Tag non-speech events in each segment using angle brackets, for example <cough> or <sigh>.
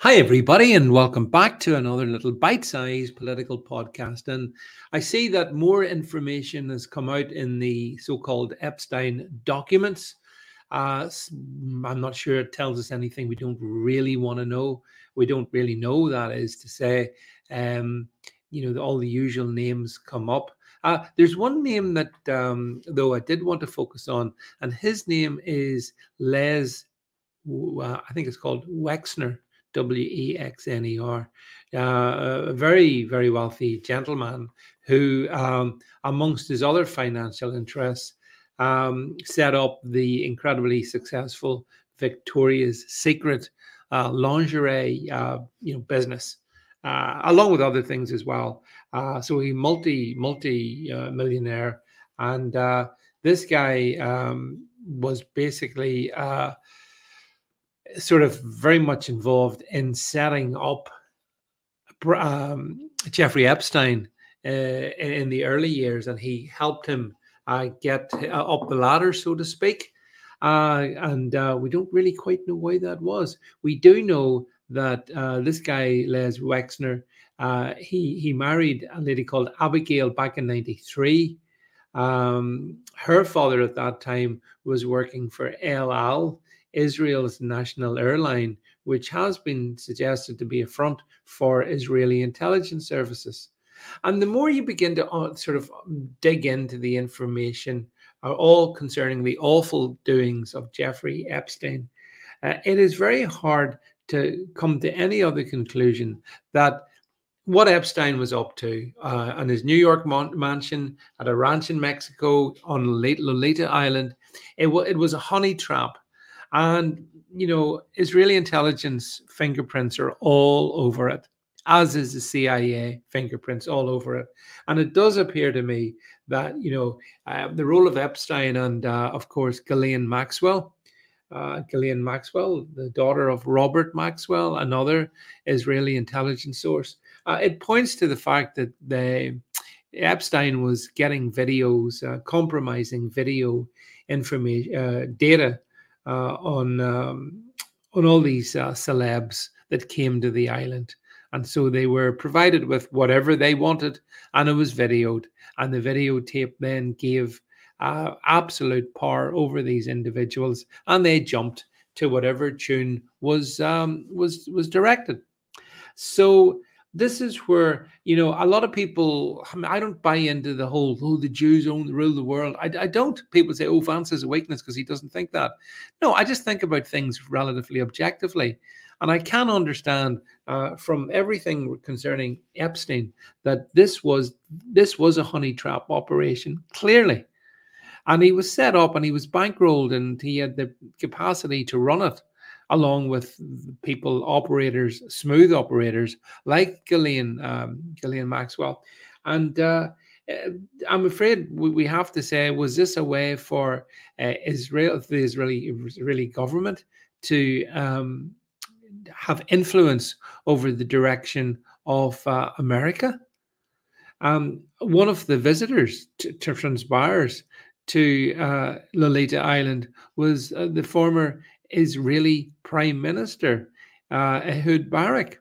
Hi, everybody, and welcome back to another little bite sized political podcast. And I see that more information has come out in the so called Epstein documents. Uh, I'm not sure it tells us anything we don't really want to know. We don't really know, that is to say, um, you know, all the usual names come up. Uh, there's one name that, um, though, I did want to focus on, and his name is Les, uh, I think it's called Wexner. W E X N E R, uh, a very, very wealthy gentleman who, um, amongst his other financial interests, um, set up the incredibly successful Victoria's Secret uh, lingerie, uh, you know, business, uh, along with other things as well. Uh, so he multi multi uh, millionaire, and this guy um, was basically sort of very much involved in setting up um, Jeffrey Epstein uh, in the early years, and he helped him uh, get uh, up the ladder, so to speak. Uh, and uh, we don't really quite know why that was. We do know that uh, this guy, Les Wexner, he he married a lady called Abigail back in '93. Um, her father at that time was working for El Al, Israel's national airline, which has been suggested to be a front for Israeli intelligence services. And the more you begin to uh, sort of um, dig into the information, are all concerning the awful doings of Jeffrey Epstein, uh, it is very hard to come to any other conclusion that what Epstein was up to uh, on his New York mon- mansion at a ranch in Mexico on Lolita Island, it, w- it was a honey trap and, you know, Israeli intelligence fingerprints are all over it, as is the CIA fingerprints all over it. And it does appear to me that, you know, uh, the role of Epstein and, uh, of course, Ghislaine Maxwell. Uh, Ghislaine Maxwell, the daughter of Robert Maxwell, another Israeli intelligence source. Uh, it points to the fact that the Epstein was getting videos, uh, compromising video information, uh, data on um, on all these uh, celebs that came to the island. And so they were provided with whatever they wanted, and it was videoed. And the videotape then gave uh, absolute power over these individuals, and they jumped to whatever tune was um, was was directed. So this is where you know a lot of people I, mean, I don't buy into the whole oh the jews own the rule of the world. I, I don't. People say oh vance is a weakness because he doesn't think that. No i just think about things relatively objectively. And i can understand uh, from everything concerning epstein that this was this was a honey trap operation clearly. And he was set up and he was bankrolled and he had the capacity to run it along with people, operators, smooth operators like Gillian, um, Ghislaine Maxwell. And uh, eh, I'm afraid we have to say, was this a way for uh, Israel, the Israeli Israeli government, to um, have influence over the direction of uh, America? Um, one of the visitors to, to transpires to uh, Lolita Island was uh, the former Israeli Prime Minister, uh, Ehud Barak.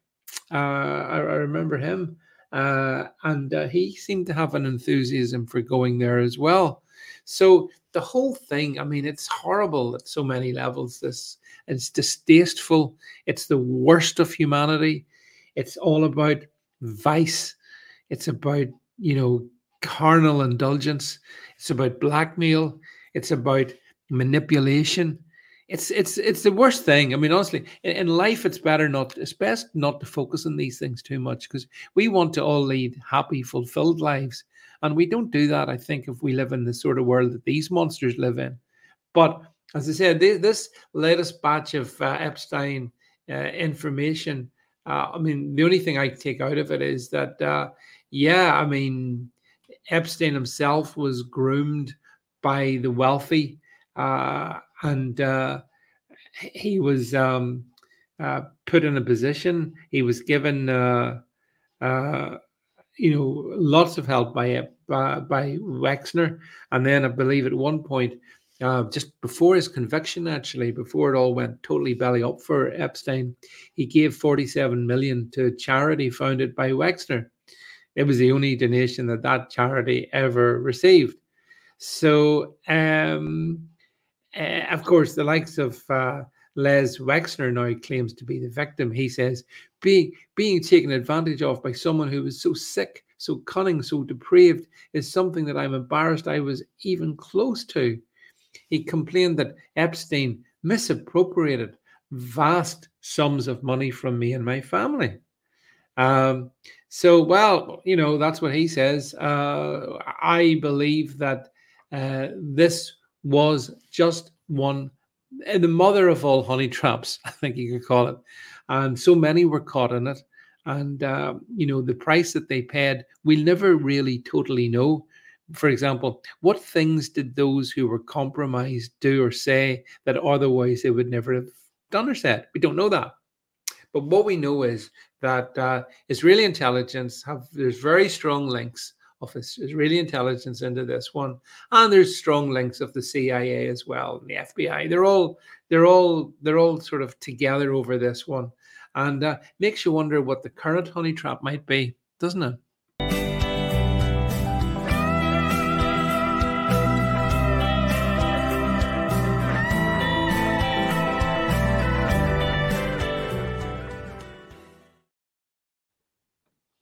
Uh, I, I, remember him, uh, and uh, he seemed to have an enthusiasm for going there as well. So the whole thing, I mean, it's horrible at so many levels. This it's distasteful. It's the worst of humanity. It's all about vice. It's about you know carnal indulgence. It's about blackmail. It's about manipulation it's it's it's the worst thing. I mean, honestly, in, in, life, it's better not. It's best not to focus on these things too much because we want to all lead happy, fulfilled lives, and we don't do that. I think if we live in the sort of world that these monsters live in. But as I said, this, this latest batch of uh, Epstein uh, information. Uh, I mean, the only thing I take out of it is that, uh, yeah, I mean, Epstein himself was groomed by the wealthy. Uh, and uh, he was um, uh, put in a position. He was given, uh, uh you know, lots of help by by, by Wexner, and then I believe at one point uh, just before his conviction, actually, before it all went totally belly up for Epstein, he gave 47 million to a charity founded by Wexner. It was the only donation that that charity ever received. So, um, uh, of course, the likes of uh, Les Wexner now claims to be the victim. He says, being, being taken advantage of by someone who was so sick, so cunning, so depraved is something that I'm embarrassed I was even close to. He complained that Epstein misappropriated vast sums of money from me and my family. Um, so, well, you know, that's what he says. Uh, I believe that uh, this was just one, uh, the mother of all honey traps, <laughs> I think you could call it. And so many were caught in it. And, uh, you know, the price that they paid, we'll never really totally know. For example, what things did those who were compromised do or say that otherwise they would never have done or said? We don't know that. But what we know is that uh, Israeli intelligence have there's very strong links of Israeli intelligence into this one, and there's strong links of the CIA as well, and the FBI. They're all they're all they're all sort of together over this one, and uh, makes you wonder what the current honey trap might be, doesn't it?